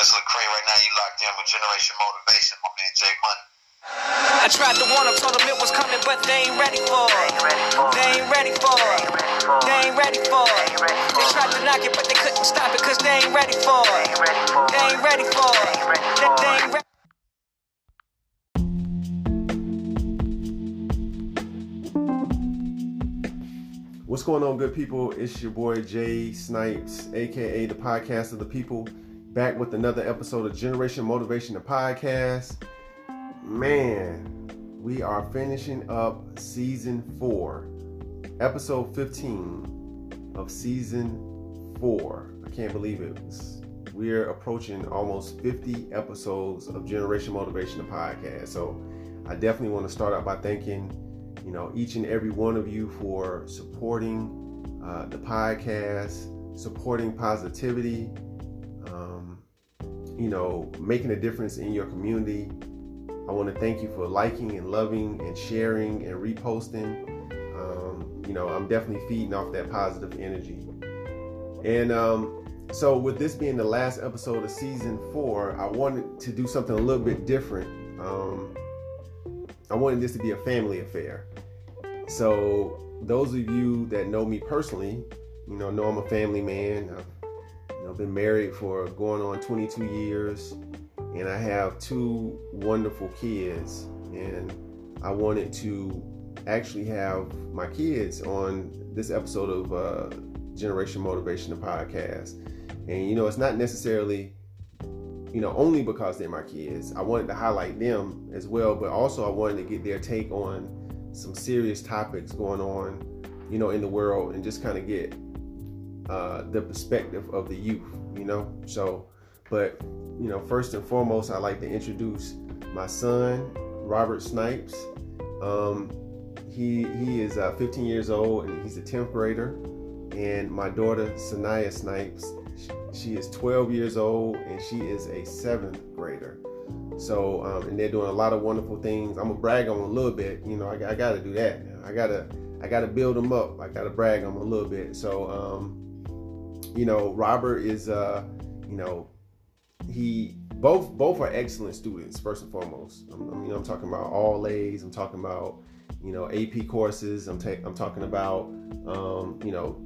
This Lecrae right now. You locked in with Generation Motivation. My man Jay Money. I tried to warn them, told them it was coming, but they ain't ready for it. They ain't ready for it. They ain't ready for it. They tried to knock it, but they couldn't stop it, cause they ain't ready for it. They ain't ready for it. They, they ain't ready. What's going on, good people? It's your boy Jay Snipes, aka the podcast of the people, back with another episode of Generation Motivation, the podcast. Man, we are finishing up season four, episode 15 of season four. I can't believe it. We're approaching almost 50 episodes of Generation Motivation, the podcast. So I definitely want to start out by thanking you know each and every one of you for supporting uh, the podcast supporting positivity you know making a difference in your community i want to thank you for liking and loving and sharing and reposting um, you know i'm definitely feeding off that positive energy and um, so with this being the last episode of season four i wanted to do something a little bit different um, I wanted this to be a family affair. So those of you that know me personally, you know, know I'm a family man. I've been married for going on 22 years, and I have two wonderful kids. And I wanted to actually have my kids on this episode of uh, Generation Motivation, the podcast. And you know, it's not necessarily you know, only because they're my kids. I wanted to highlight them as well, but also I wanted to get their take on some serious topics going on, you know, in the world and just kind of get uh, the perspective of the youth, you know. So, but, you know, first and foremost, I'd like to introduce my son, Robert Snipes. Um, he, he is uh, 15 years old and he's a 10th grader. And my daughter, Sanaya Snipes, she is 12 years old and she is a seventh grader. So, um, and they're doing a lot of wonderful things. I'm gonna brag on them a little bit. You know, I, I got to do that. I gotta, I gotta build them up. I gotta brag on them a little bit. So, um, you know, Robert is, uh, you know, he both both are excellent students. First and foremost, I'm, I'm, talking about all A's. I'm talking about, you know, AP courses. I'm ta- I'm talking about, um, you know,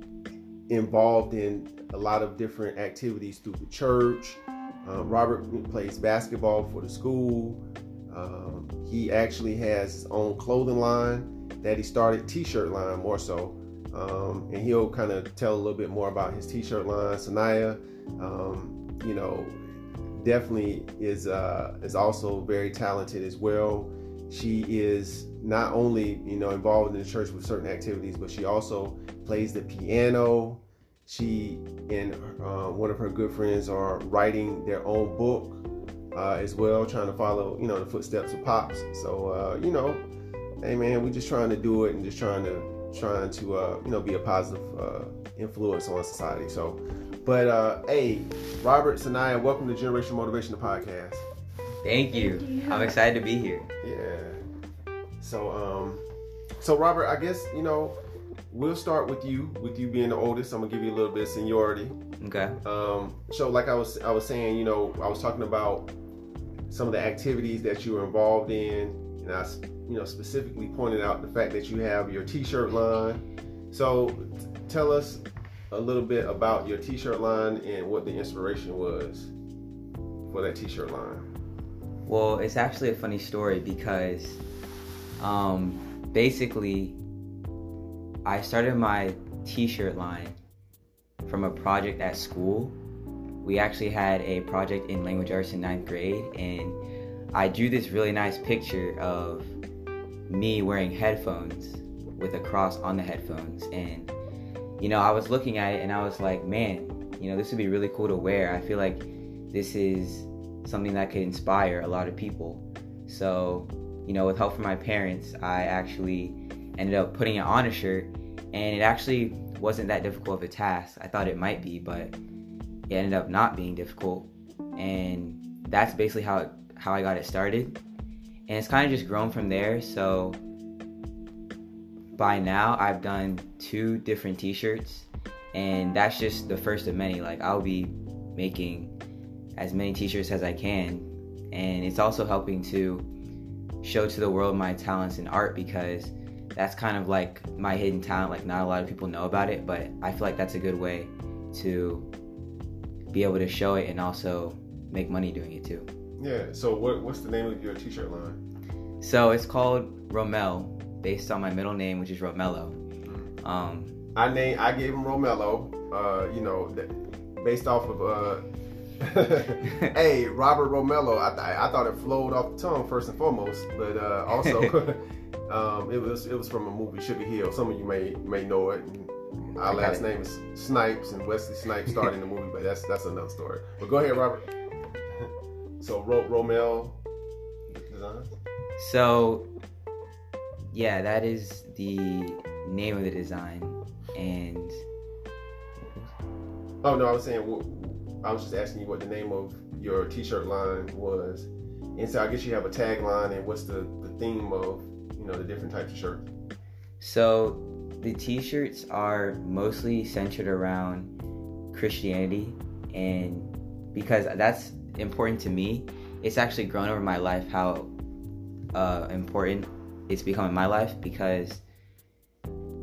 involved in a lot of different activities through the church. Um, Robert plays basketball for the school. Um, he actually has his own clothing line that he started, t-shirt line more so. Um, and he'll kind of tell a little bit more about his t-shirt line. Sanaya, um, you know, definitely is uh, is also very talented as well. She is not only you know involved in the church with certain activities, but she also plays the piano. She and uh, one of her good friends are writing their own book uh, as well, trying to follow you know the footsteps of pops. So uh, you know, hey man, we're just trying to do it and just trying to trying to uh, you know be a positive uh, influence on society. So, but uh, hey, Robert Sanaya, welcome to Generation Motivation the podcast. Thank you. I'm excited to be here. Yeah. So um, so Robert, I guess you know we'll start with you. With you being the oldest, I'm gonna give you a little bit of seniority. Okay. Um, so like I was I was saying, you know, I was talking about some of the activities that you were involved in, and I, you know, specifically pointed out the fact that you have your T-shirt line. So t- tell us a little bit about your T-shirt line and what the inspiration was for that T-shirt line. Well, it's actually a funny story because um, basically I started my t-shirt line from a project at school. We actually had a project in language arts in ninth grade, and I drew this really nice picture of me wearing headphones with a cross on the headphones. And, you know, I was looking at it and I was like, man, you know, this would be really cool to wear. I feel like this is something that could inspire a lot of people. So, you know, with help from my parents, I actually ended up putting it on a shirt, and it actually wasn't that difficult of a task. I thought it might be, but it ended up not being difficult, and that's basically how it, how I got it started. And it's kind of just grown from there. So by now, I've done two different T-shirts, and that's just the first of many. Like I'll be making as many t-shirts as I can. And it's also helping to show to the world my talents in art because that's kind of like my hidden talent. Like not a lot of people know about it, but I feel like that's a good way to be able to show it and also make money doing it too. Yeah. So what what's the name of your t-shirt line? So it's called Romel, based on my middle name, which is Romello. Um, I name I gave him Romello. Uh, you know, based off of uh. hey, Robert Romello. I, th- I thought it flowed off the tongue first and foremost, but uh, also um, it was it was from a movie Sugar Hill. Some of you may may know it. Our last name is Snipes, and Wesley Snipes starred in the movie, but that's that's another story. But go ahead, Robert. So Ro- Romel Designs. So, yeah, that is the name of the design, and Oh no, I was saying I was just asking you what the name of your T-shirt line was, and so I guess you have a tagline and what's the the theme of you know the different types of shirts. so the T-shirts are mostly centered around Christianity, and because that's important to me, it's actually grown over my life how uh, important it's become in my life because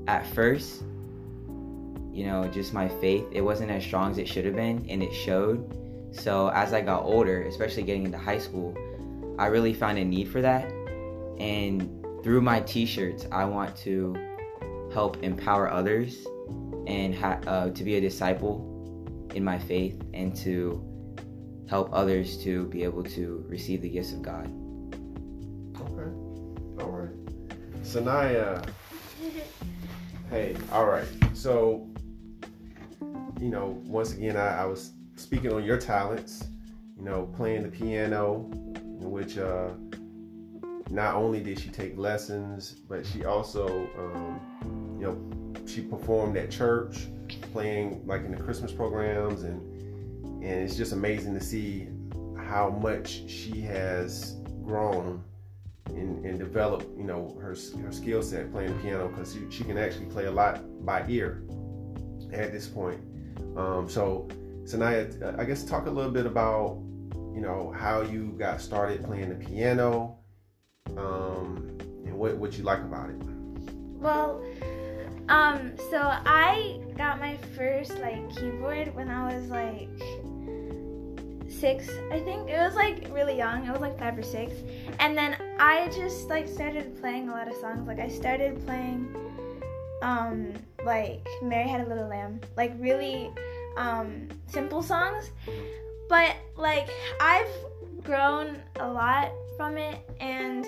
at first you know, just my faith, it wasn't as strong as it should have been, and it showed. So as I got older, especially getting into high school, I really found a need for that. And through my t-shirts, I want to help empower others and ha- uh, to be a disciple in my faith and to help others to be able to receive the gifts of God. Okay. All right. Sanaya. Hey. All right. So, you know, once again, I, I was speaking on your talents. You know, playing the piano, in which uh, not only did she take lessons, but she also, um, you know, she performed at church, playing like in the Christmas programs, and and it's just amazing to see how much she has grown and, and develop, you know, her her skill set playing piano because she, she can actually play a lot by ear at this point. Um, so, Sanaya, I guess talk a little bit about, you know, how you got started playing the piano, um, and what what you like about it. Well, um, so I got my first like keyboard when I was like six, I think. It was like really young. It was like five or six. And then I just like started playing a lot of songs. Like I started playing um like Mary Had a Little Lamb. Like really um simple songs. But like I've grown a lot from it and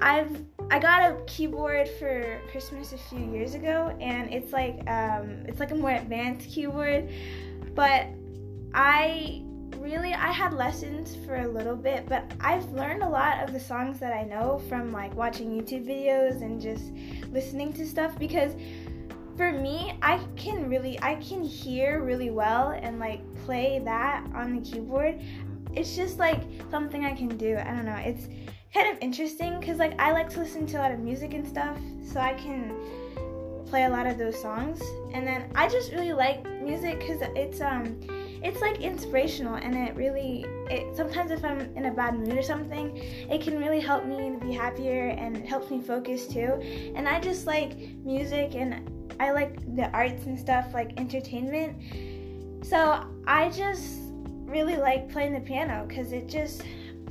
I've I got a keyboard for Christmas a few years ago and it's like um it's like a more advanced keyboard but I really I had lessons for a little bit but I've learned a lot of the songs that I know from like watching YouTube videos and just listening to stuff because for me I can really I can hear really well and like play that on the keyboard. It's just like something I can do. I don't know. It's kind of interesting because like I like to listen to a lot of music and stuff, so I can play a lot of those songs. And then I just really like music because it's um it's like inspirational and it really it sometimes if I'm in a bad mood or something, it can really help me be happier and it helps me focus too. And I just like music and I like the arts and stuff like entertainment. So I just really like playing the piano because it just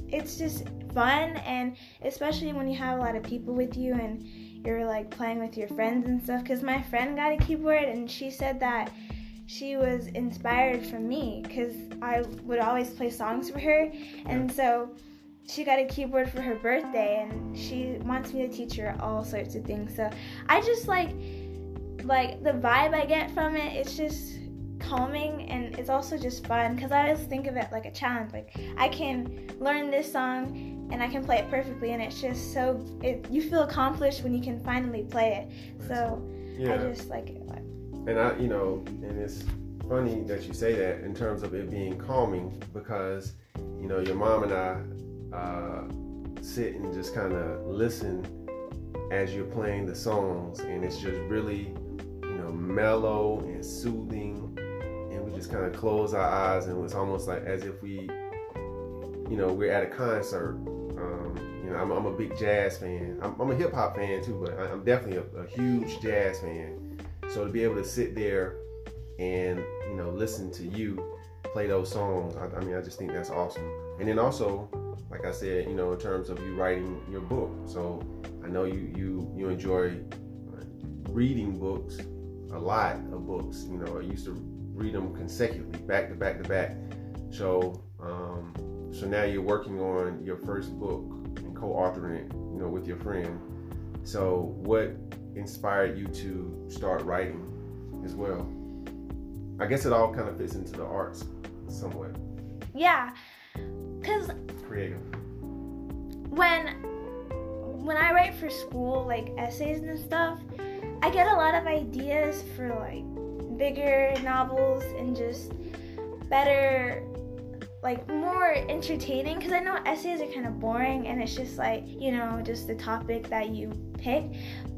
it's just fun and especially when you have a lot of people with you and you're like playing with your friends and stuff because my friend got a keyboard and she said that she was inspired from me because i would always play songs for her and so she got a keyboard for her birthday and she wants me to teach her all sorts of things so i just like like the vibe i get from it it's just calming and it's also just fun because I always think of it like a challenge. Like I can learn this song and I can play it perfectly, and it's just so it you feel accomplished when you can finally play it. So I just like it. a lot. And I, you know, and it's funny that you say that in terms of it being calming because, you know, your mom and I uh, sit and just kind of listen as you're playing the songs, and it's just really, you know, mellow and soothing, and we just kind of close our eyes and it's almost like as if we, you know, we're at a concert. Um, you know, I'm, I'm a big jazz fan. I'm, I'm a hip hop fan too, but I'm definitely a, a huge jazz fan. So to be able to sit there and you know listen to you play those songs, I, I mean, I just think that's awesome. And then also, like I said, you know, in terms of you writing your book, so I know you you you enjoy reading books, a lot of books. You know, I used to read them consecutively, back to back to back. So um, so now you're working on your first book and co-authoring it, you know, with your friend. So what inspired you to start writing as well? I guess it all kind of fits into the arts somewhat Yeah, cause creative. when when I write for school, like essays and stuff, I get a lot of ideas for like bigger novels and just better, like more entertaining. Because I know essays are kind of boring and it's just like you know just the topic that you pick.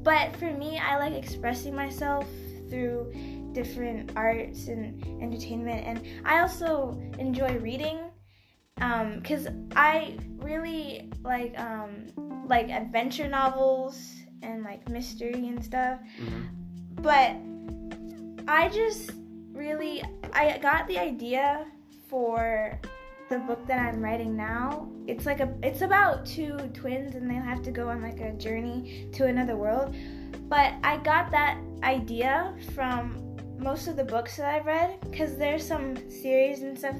But for me, I like expressing myself through different arts and entertainment, and I also enjoy reading because I really like um, like adventure novels and like mystery and stuff. But I just really I got the idea for the book that I'm writing now. It's like a it's about two twins and they have to go on like a journey to another world. But I got that idea from most of the books that I've read because there's some series and stuff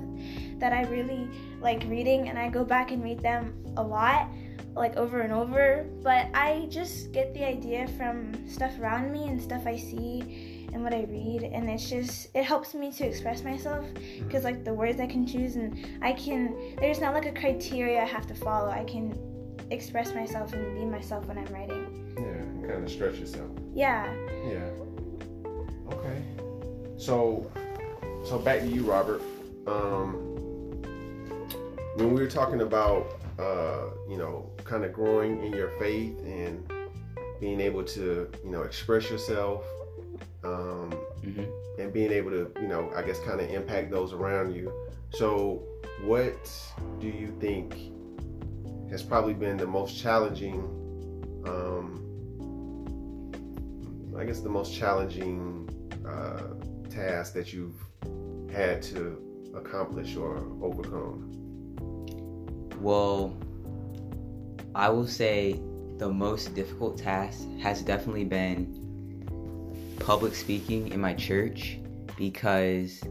that I really like reading and I go back and read them a lot like over and over but I just get the idea from stuff around me and stuff I see and what I read and it's just it helps me to express myself because like the words I can choose and I can there's not like a criteria I have to follow I can express myself and be myself when I'm writing Yeah, and kind of stretch yourself. yeah Yeah. Okay. So, so back to you, Robert. Um, when we were talking about, uh, you know, kind of growing in your faith and being able to, you know, express yourself, um, hmm and being able to, you know, I guess kind of impact those around you. So, what do you think has probably been the most challenging? Um, I guess the most challenging uh, task that you've had to accomplish or overcome. Well, I will say the most difficult task has definitely been public speaking in my church because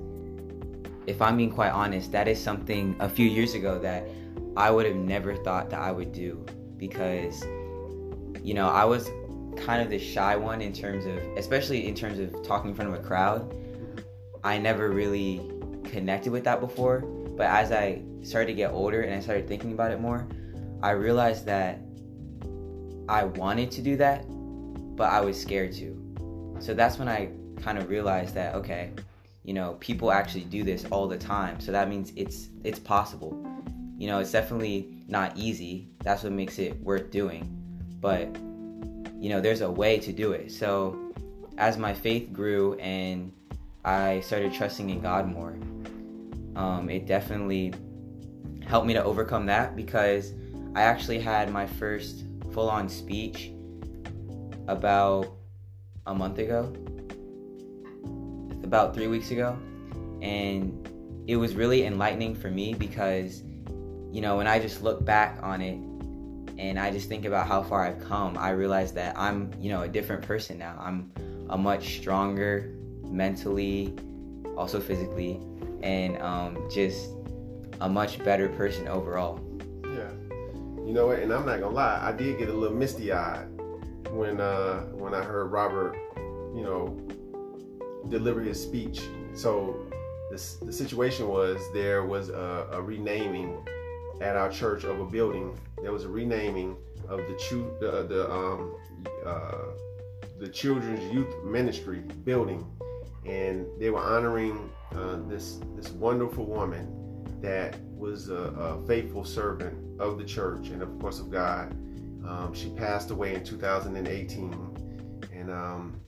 if I'm being quite honest, that is something a few years ago that I would have never thought that I would do because you know, I was kind of the shy one in terms of especially in terms of talking in front of a crowd. I never really connected with that before, but as I started to get older and I started thinking about it more, I realized that I wanted to do that, but I was scared to. So that's when I kind of realized that okay, you know, people actually do this all the time. So that means it's it's possible. You know, it's definitely not easy. That's what makes it worth doing. But you know, there's a way to do it. So as my faith grew and I started trusting in God more, um, it definitely helped me to overcome that because I actually had my first full on speech about a month ago, about three weeks ago. And it was really enlightening for me because, you know, when I just look back on it and I just think about how far I've come, I realize that I'm, you know, a different person now. I'm a much stronger mentally, also physically, and um, just a much better person overall. Yeah. You know what? And I'm not gonna lie, I did get a little misty eyed when uh when I heard Robert, you know, deliver his speech. So this the situation was there was a, a renaming at our church of a building. There was a renaming of the chu- the, the um uh the children's youth ministry building, and they were honoring uh, this this wonderful woman that was a, a faithful servant of the church and of course of God. Um, she passed away in 2018, and um,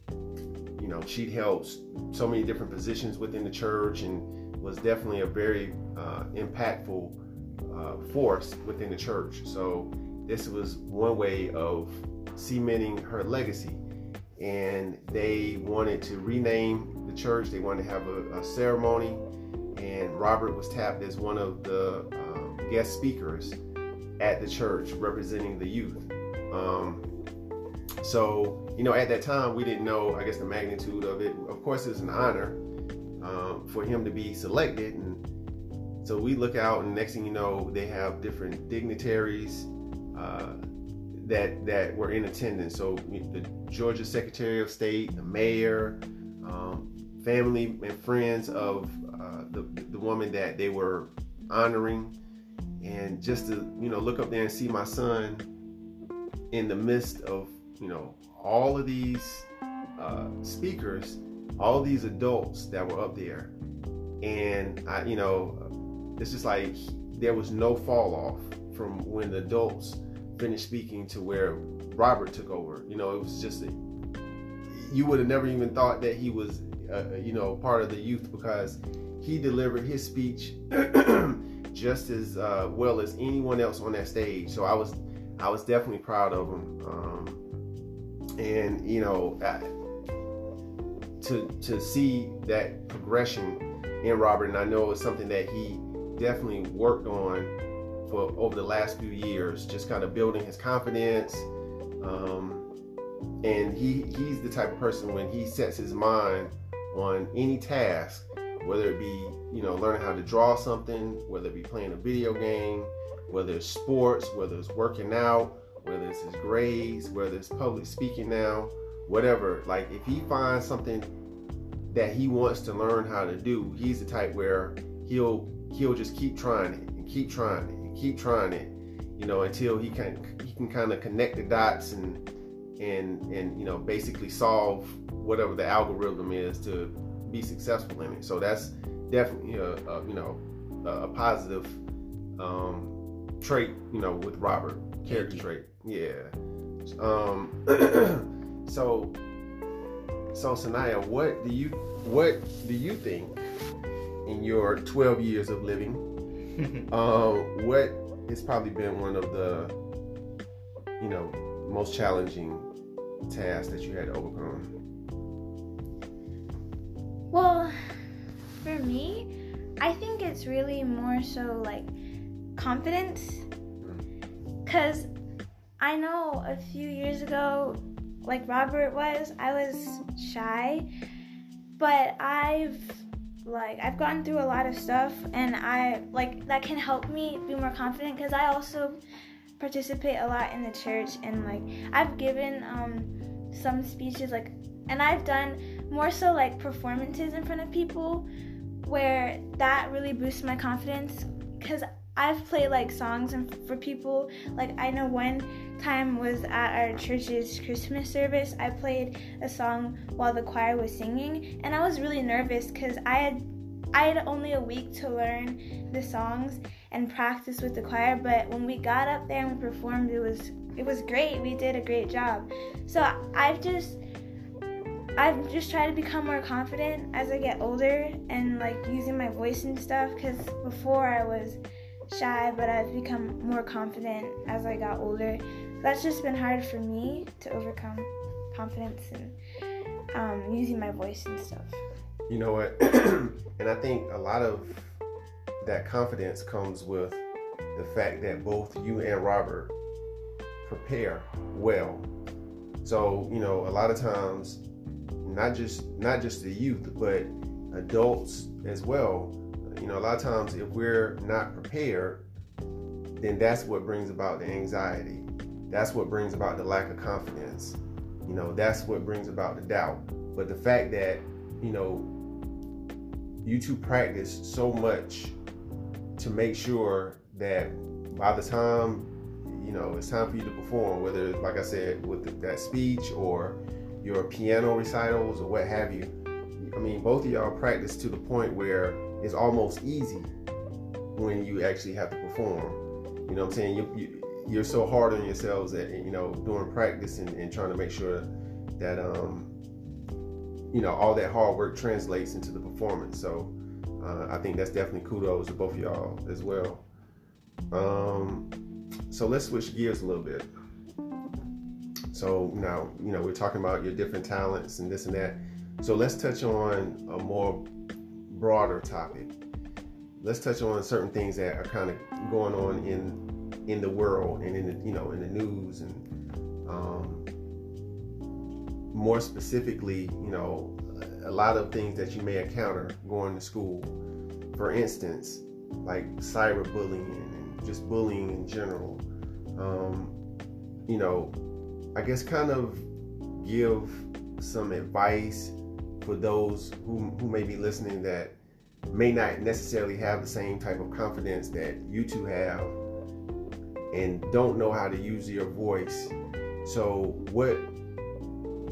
you know, she'd held so many different positions within the church and was definitely a very uh, impactful uh, force within the church. So this was one way of cementing her legacy. And they wanted to rename the church. They wanted to have a, a ceremony, and Robert was tapped as one of the um, guest speakers at the church representing the youth. Um, so, you know, at that time, we didn't know, I guess, the magnitude of it. Of course, it's an honor um, for him to be selected. And so we look out, and next thing you know, they have different dignitaries uh, that that were in attendance. So the Georgia Secretary of State, the mayor, um, family and friends of uh, the the woman that they were honoring, and just to you know look up there and see my son in the midst of you know all of these uh, speakers, all these adults that were up there, and I, you know, it's just like there was no fall off from when the adults finished speaking to where Robert took over. You know, it was just a, you would have never even thought that he was, uh, you know, part of the youth because he delivered his speech just as uh, well as anyone else on that stage. So I was, I was definitely proud of him. Um, and you know, I, to to see that progression in Robert, and I know it's something that he definitely worked on for over the last few years, just kind of building his confidence. Um, and he he's the type of person when he sets his mind on any task, whether it be you know learning how to draw something, whether it be playing a video game, whether it's sports, whether it's working out, whether it's his grades, whether it's public speaking now, whatever. Like if he finds something that he wants to learn how to do, he's the type where he'll he'll just keep trying it and keep trying it and keep trying it, you know, until he can he can kind of connect the dots and and and you know basically solve whatever the algorithm is to be successful in it. So that's definitely a, a you know a, positive um, trait, you know, with Robert character trait. Yeah. Um. so, so Sanaya, what do you what do you think in your 12 years of living? um, what has probably been one of the you know most challenging tasks that you had to overcome? Well, for me, I think it's really more so like confidence. Because I know a few years ago, like Robert was, I was shy, but I've like I've gone through a lot of stuff and I like that can help me be more confident because I also participate a lot in the church and like I've given um some speeches like and I've done more so like performances in front of people where that really boosts my confidence because I've played like songs and for people. Like I know one time was at our church's Christmas service. I played a song while the choir was singing, and I was really nervous because I had I had only a week to learn the songs and practice with the choir. But when we got up there and we performed, it was it was great. We did a great job. So I've just I've just tried to become more confident as I get older and like using my voice and stuff because before I was shy, but I've become more confident as I got older. That's just been hard for me to overcome confidence and um, using my voice and stuff. You know what? and I think a lot of that confidence comes with the fact that both you and Robert prepare well. So, you know, a lot of times not just not just the youth, but adults as well you know, a lot of times if we're not prepared, then that's what brings about the anxiety. That's what brings about the lack of confidence. You know, that's what brings about the doubt. But the fact that, you know, you two practice so much to make sure that by the time, you know, it's time for you to perform, whether, like I said, with the, that speech or your piano recitals or what have you, I mean, both of y'all practice to the point where it's almost easy when you actually have to perform. You know what I'm saying? You, you, you're so hard on yourselves at, you know, doing practice and, and trying to make sure that, um, you know all that hard work translates into the performance. So uh, I think that's definitely kudos to both of y'all as well. Um, so let's switch gears a little bit. So now you know we're talking about your different talents and this and that. So let's touch on a more broader topic. Let's touch on certain things that are kind of going on in in the world and in the you know in the news and um, more specifically, you know, a lot of things that you may encounter going to school. For instance, like cyberbullying and just bullying in general. Um, you know, I guess kind of give some advice for those who, who may be listening that may not necessarily have the same type of confidence that you two have and don't know how to use your voice. So what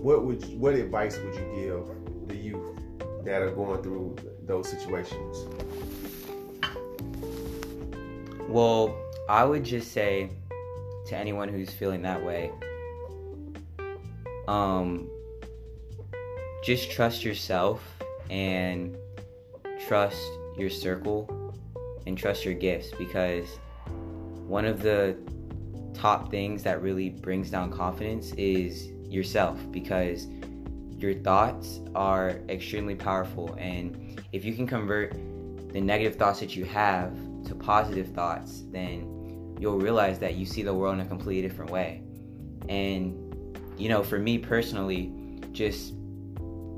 what would what advice would you give the youth that are going through those situations? Well, I would just say to anyone who's feeling that way, um, just trust yourself and trust your circle and trust your gifts because one of the top things that really brings down confidence is yourself because your thoughts are extremely powerful. And if you can convert the negative thoughts that you have to positive thoughts then you'll realize that you see the world in a completely different way. And you know for me personally just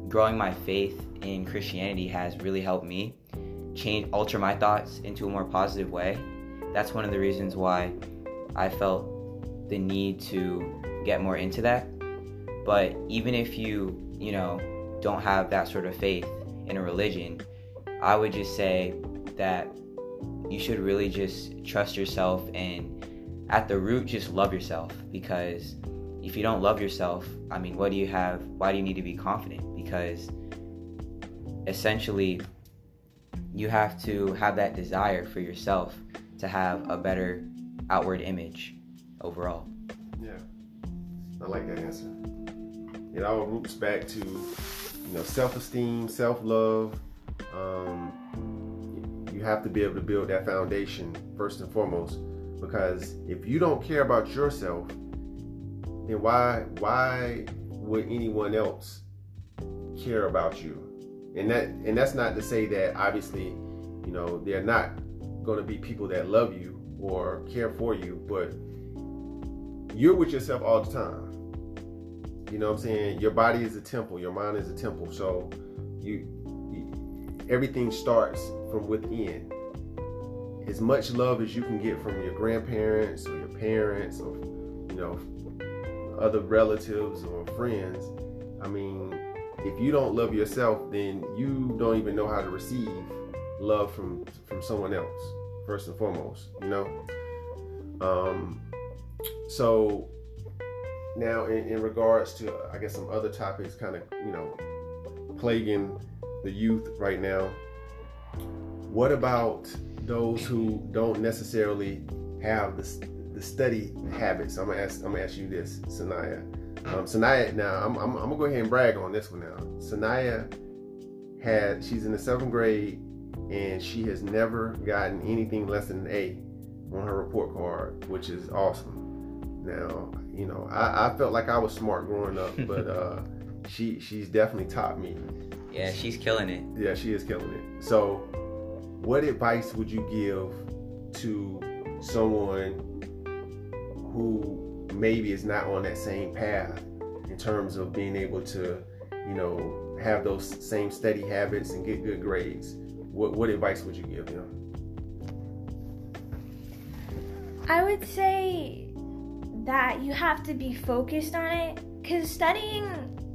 growing my faith in christianity has really helped me change alter my thoughts into a more positive way that's one of the reasons why i felt the need to get more into that but even if you, you know, don't have that sort of faith in a religion, I would just say that you should really just trust yourself and at the root just love yourself because if you don't love yourself, I mean, what do you have? Why do you need to be confident? Because essentially, you have to have that desire for yourself to have a better outward image overall. Yeah, I like that answer it all roots back to you know self-esteem, self-love. Um, you have to be able to build that foundation first and foremost, because if you don't care about yourself, then why why would anyone else care about you? And that and that's not to say that obviously, you know, they're not going to be people that love you or care for you, but you're with yourself all the time you know what I'm saying? Your body is a temple, your mind is a temple. So you, you everything starts from within. As much love as you can get from your grandparents or your parents or you know other relatives or friends. I mean, if you don't love yourself, then you don't even know how to receive love from from someone else. First and foremost, you know. Um, so now, in, in regards to, I guess, some other topics kind of, you know, plaguing the youth right now, what about those who don't necessarily have the, the study habits? I'm gonna ask. I'm gonna ask you this, Sanaya. Um, Sanaya. Now, I'm, I'm, I'm gonna go ahead and brag on this one. Now, Sanaya had. She's in the seventh grade, and she has never gotten anything less than an A on her report card, which is awesome. Now, you know, I, I felt like I was smart growing up, but uh, she she's definitely taught me. Yeah, she's killing it. Yeah, she is killing it. So, what advice would you give to someone who maybe is not on that same path in terms of being able to, you know, have those same study habits and get good grades? What what advice would you give them? I would say that you have to be focused on it because studying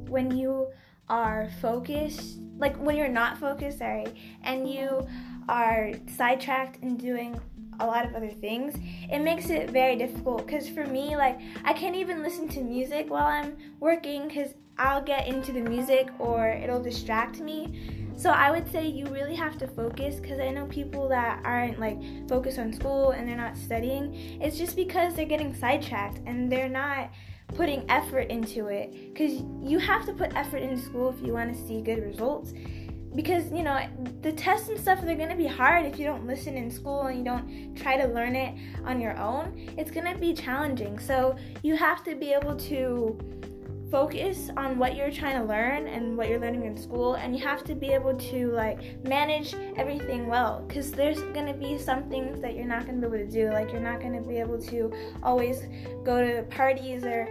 when you are focused like when you're not focused sorry and you are sidetracked and doing a lot of other things it makes it very difficult. Because for me like i can't even listen to music while i'm working because i'll get into the music or it'll distract me. So I would say you really have to focus because I know people that aren't like focused on school and they're not studying. It's just because they're getting sidetracked and they're not putting effort into it. Because you have to put effort into school if you want to see good results because you know the tests and stuff they're to be hard if you don't listen in school and you don't try to learn it on your own. It's to be challenging. So you have to be able to focus on what you're trying to learn and what you're learning in school and you have to be able to like manage everything well because there's going to be some things that you're not going to be able to do. Like you're not going to be able to always go to parties or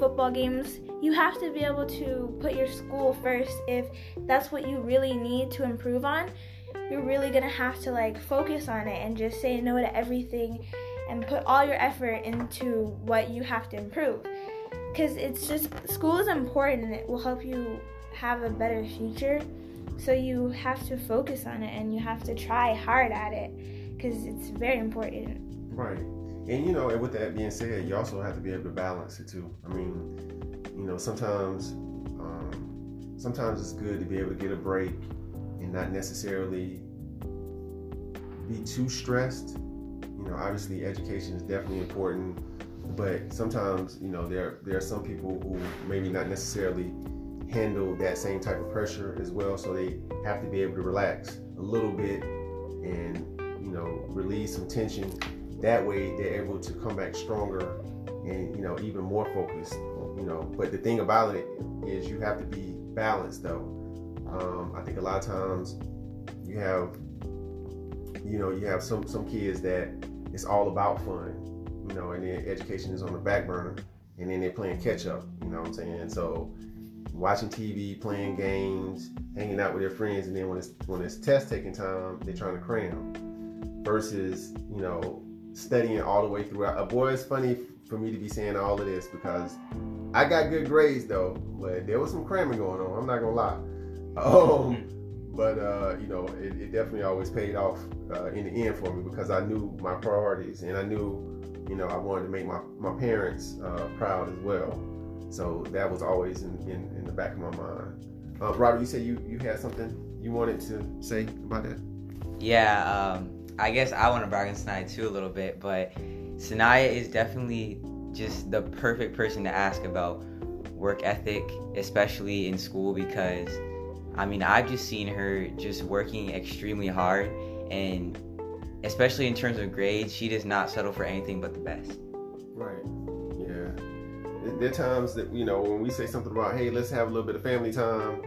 football games. You have to be able to put your school first if that's what you really need to improve on. You're really going to have to like focus on it and just say no to everything and put all your effort into what you have to improve because it's just school is important and it will help you have a better future. So you have to focus on it and you have to try hard at it because it's very important. Right. And you know, and with that being said, you also have to be able to balance it too. I mean, you know, sometimes um, sometimes it's good to be able to get a break and not necessarily be too stressed. You know, obviously education is definitely important but sometimes you know there there are some people who maybe not necessarily handle that same type of pressure as well so they have to be able to relax a little bit and you know release some tension. That way they're able to come back stronger and you know even more focused you know. But the thing about it is you have to be balanced though. Um, i think a lot of times you have you know you have some some kids that it's all about fun you know, and then education is on the back burner, and then they're playing catch up. You know what I'm saying? So watching TV, playing games, hanging out with their friends, and then when it's when it's test taking time, they're trying to cram. Versus, you know, studying all the way throughout. A boy, it's funny for me to be saying all of this because I got good grades though, but there was some cramming going on. I'm not gonna lie. Um, but uh, you know, it, it, definitely always paid off uh, in the end for me because I knew my priorities and I knew you know, I wanted to make my, my parents uh, proud as well. So that was always in, in, in the back of my mind. Uh, Robert, you said you, you had something you wanted to say about that? Yeah, um, I guess I want to brag on Sanaya too a little bit, but Sanaya is definitely just the perfect person to ask about work ethic, especially in school, because I mean, I've just seen her just working extremely hard and especially in terms of grades, she does not settle for anything but the best. Right. Yeah. There are times that you know when we say something about, hey, let's have a little bit of family time,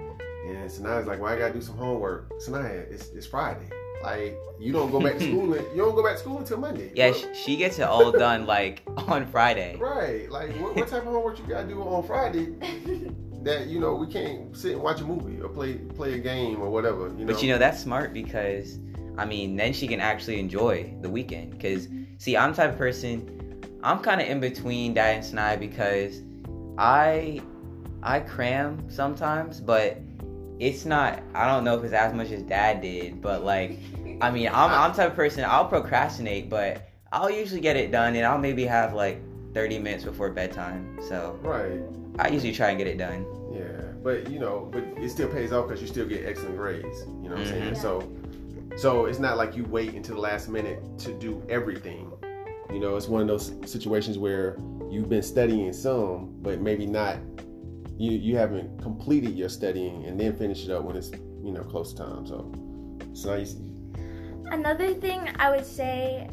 and Sanaya's like, well, I gotta do some homework. Sanaya, it's, it's Friday. Like you don't go back to school. you don't go back to school until Monday. Yeah, she gets it all done like on Friday. Right. Like what, what type of homework you gotta do on Friday? that you know we can't sit and watch a movie or play play a game or whatever. You know? But you know that's smart because I mean, then she can actually enjoy the weekend. Because, see, I'm the type of person, I'm kind of in between Dad and Sanaya because I I cram sometimes, but it's not. I don't know if it's as much as Dad did, but like, I mean, I'm I'm the type of person I'll procrastinate, but I'll usually get it done, and I'll maybe have like 30 minutes before bedtime. So right, I usually try and get it done. Yeah, but you know, but it still pays off because you still get excellent grades. You know what mm-hmm. I'm saying? So so it's not like you wait until the last minute to do everything. You know, it's one of those situations where you've been studying some, but maybe not. You you haven't completed your studying and then finish it up when it's you know close to time. So it's now you. Another thing I would say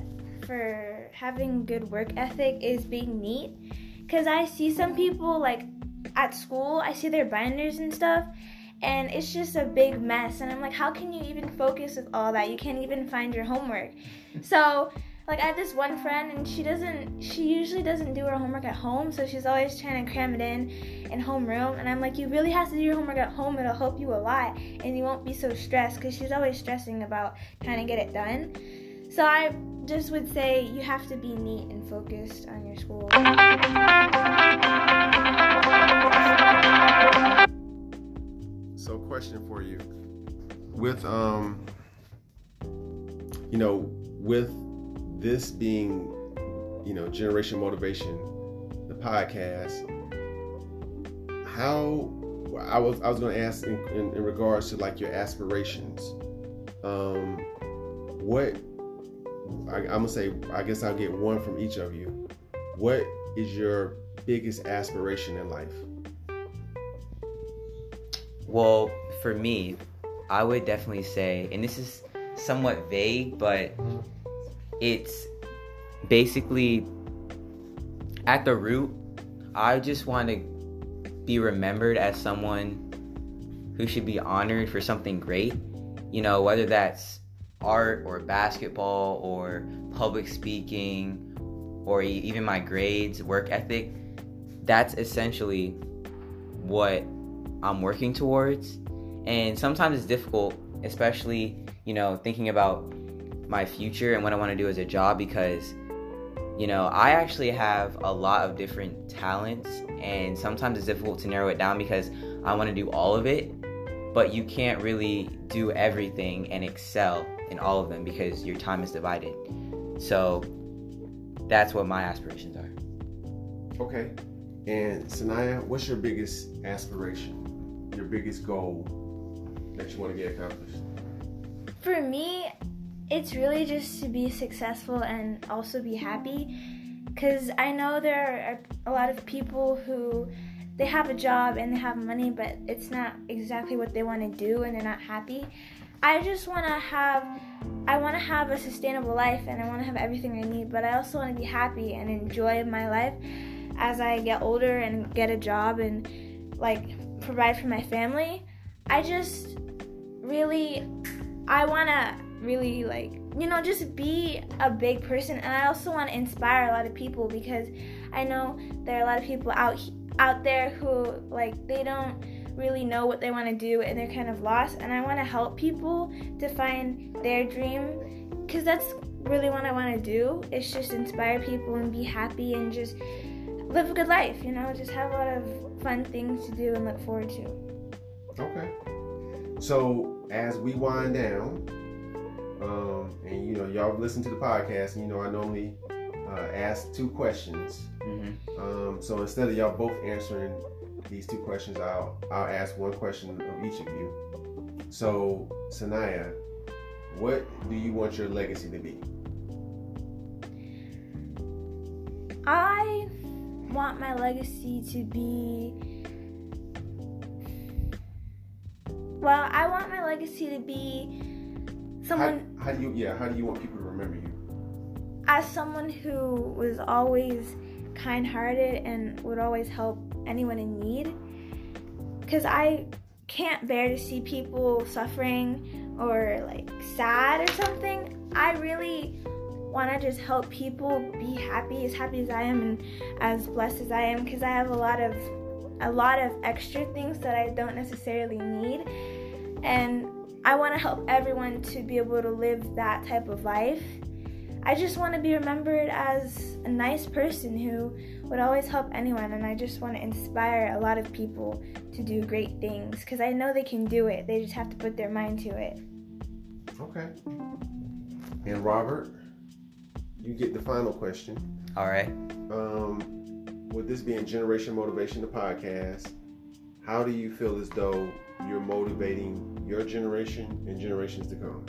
for having good work ethic is being neat, because I see some people like at school. I see their binders and stuff, and it's just a big mess. And i'm like how can you even focus with all that? You can't even find your homework. So like i have this one friend and she doesn't she usually doesn't do her homework at home. So she's always trying to cram it in in homeroom. And i'm like you really have to do your homework at home. It'll help you a lot and you won't be so stressed because she's always stressing about trying to get it done. So i just would say you have to be neat and focused on your school so question for you. With um you know, with this being, you know, Generation Motivation, the podcast, how I was I was gonna ask in, in, in regards to like your aspirations. Um what I, I'm gonna say I guess I'll get one from each of you. What is your biggest aspiration in life? Well, for me, I would definitely say, and this is somewhat vague, but it's basically at the root, I just want to be remembered as someone who should be honored for something great. You know, whether that's art or basketball or public speaking or even my grades, work ethic. That's essentially what I'm working towards. And sometimes it's difficult, especially, you know, thinking about my future and what I want to do as a job because, you know, I actually have a lot of different talents and sometimes it's difficult to narrow it down because I want to do all of it, but you can't really do everything and excel in all of them because your time is divided. So that's what my aspirations are. Okay. And Sanaya, what's your biggest aspiration? Your biggest goal that you want to get accomplished? For me, it's really just to be successful and also be happy. Because I know there are a lot of people who they have a job and they have money, but it's not exactly what they want to do and they're not happy. I just want to have I want to have a sustainable life and I want to have everything I need, but I also want to be happy and enjoy my life as I get older and get a job and like provide for my family. I just really I want to really like you know just be a big person and I also want to inspire a lot of people because I know there are a lot of people out out there who like they don't really know what they want to do and they're kind of lost and I want to help people to find their dream cuz that's really what I want to do. It's just inspire people and be happy and just live a good life, you know, just have a lot of fun things to do and look forward to. Okay. So as we wind down, um, and you know, y'all listen to the podcast, and you know, I normally uh, ask two questions. Mm-hmm. Um, so instead of y'all both answering these two questions, I'll I'll ask one question of each of you. So Sanaya, what do you want your legacy to be? I want my legacy to be well, I want my legacy to be someone How, how do you yeah? How do you want people to remember you? as someone who was always kind-hearted and would always help anyone in need because i can't bear to see people suffering or like sad or something i really want to just help people be happy as happy as i am and as blessed as i am because i have a lot of a lot of extra things that i don't necessarily need and i want to help everyone to be able to live that type of life I just want to be remembered as a nice person who would always help anyone, and I just want to inspire a lot of people to do great things because I know they can do it. They just have to put their mind to it. Okay. And Robert, you get the final question. All right. Um, with this being Generation Motivation, the podcast, how do you feel as though you're motivating your generation and generations to come?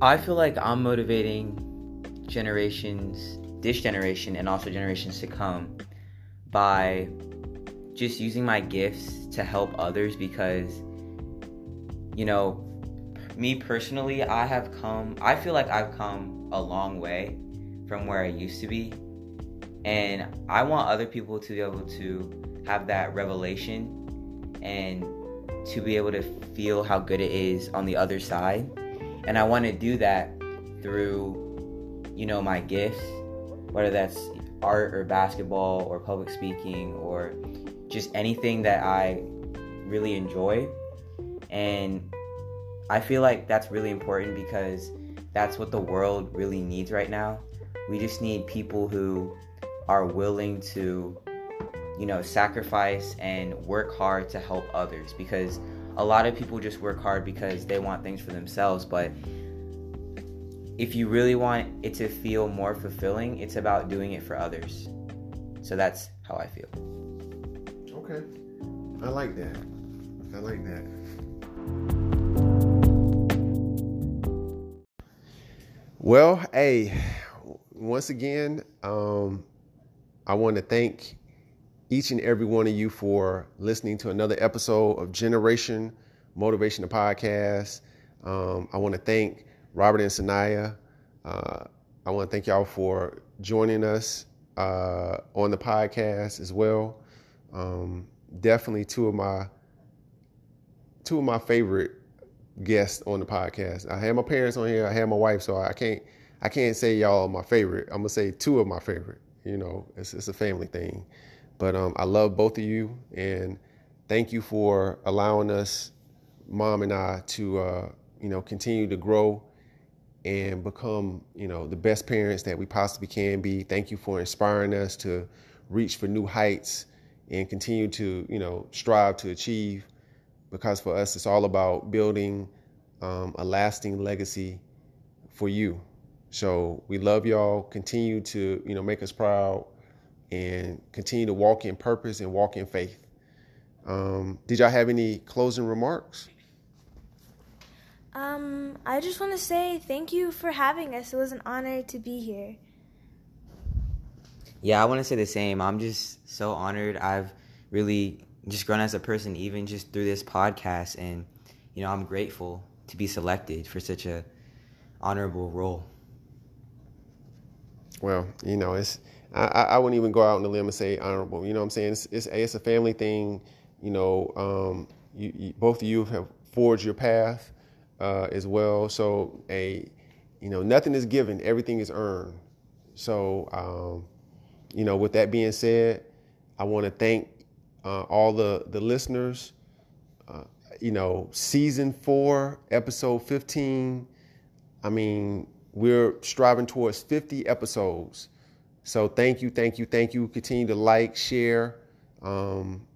I feel like I'm motivating generations, this generation, and also generations to come by just using my gifts to help others because, you know, me personally, I have come, I feel like I've come a long way from where I used to be. And I want other people to be able to have that revelation and to be able to feel how good it is on the other side and I want to do that through, you know, my gifts, whether that's art or basketball or public speaking or just anything that I really enjoy. And I feel like that's really important because that's what the world really needs right now. We just need people who are willing to, you know, sacrifice and work hard to help others because a lot of people just work hard because they want things for themselves, but if you really want it to feel more fulfilling, it's about doing it for others. So that's how I feel. Okay. I like that. I like that. Well, hey, once again, um, I want to thank each and every one of you for listening to another episode of Generation Motivation the Podcast. Um, I want to thank Robert and Sanaya. Uh, I want to thank y'all for joining us uh, on the podcast as well. Um, definitely two of my two of my favorite guests on the podcast. I had my parents on here. I had my wife, so I can't I can't say y'all my favorite. I'm gonna say two of my favorite. You know, it's it's a family thing. But um, I love both of you, and thank you for allowing us, mom and I, to uh, you know continue to grow and become you know the best parents that we possibly can be. Thank you for inspiring us to reach for new heights and continue to you know strive to achieve because for us it's all about building um, a lasting legacy for you so we love y'all continue to you know make us proud and continue to walk in purpose and walk in faith um, did y'all have any closing remarks Um, I just want to say thank you for having us. It was an honor to be here. Yeah, I want to say the same. I'm just so honored. I've really just grown as a person, even just through this podcast, and you know, I'm grateful to be selected for such a honorable role. Well, you know, it's I, I wouldn't even go out on the limb and say honorable. You know what I'm saying? It's it's, it's a family thing. You know, um, you, you, both of you have forged your path uh, as well. So a, you know, nothing is given, everything is earned. So, um, you know, with that being said, I want to thank uh, all the the listeners. Uh, you know, season four, episode 15. I mean, we're striving towards 50 episodes. So thank you, thank you, thank you. Continue to like, share, um,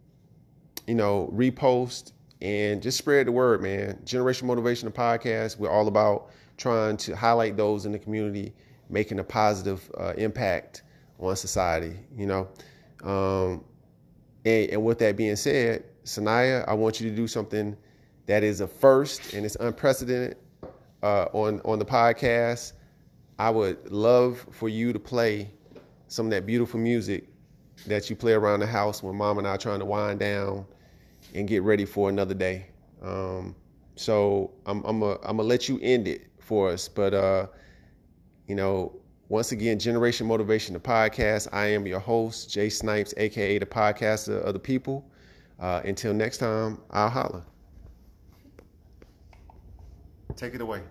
you know, repost, and just spread the word, man. Generation Motivation podcast. We're all about trying to highlight those in the community, making a positive uh, impact on society. You know, um, and, and with that being said, Sanaya, I want you to do something that is a first and it's unprecedented uh, on on the podcast. I would love for you to play some of that beautiful music that you play around the house when mom and I are trying to wind down and get ready for another day. Um, so I'm I'm gonna let you end it for us, but uh, you know, once again, Generation Motivation, the podcast. I am your host, Jay Snipes, aka the podcaster of the people. Uh, until next time, I'll holla. Take it away.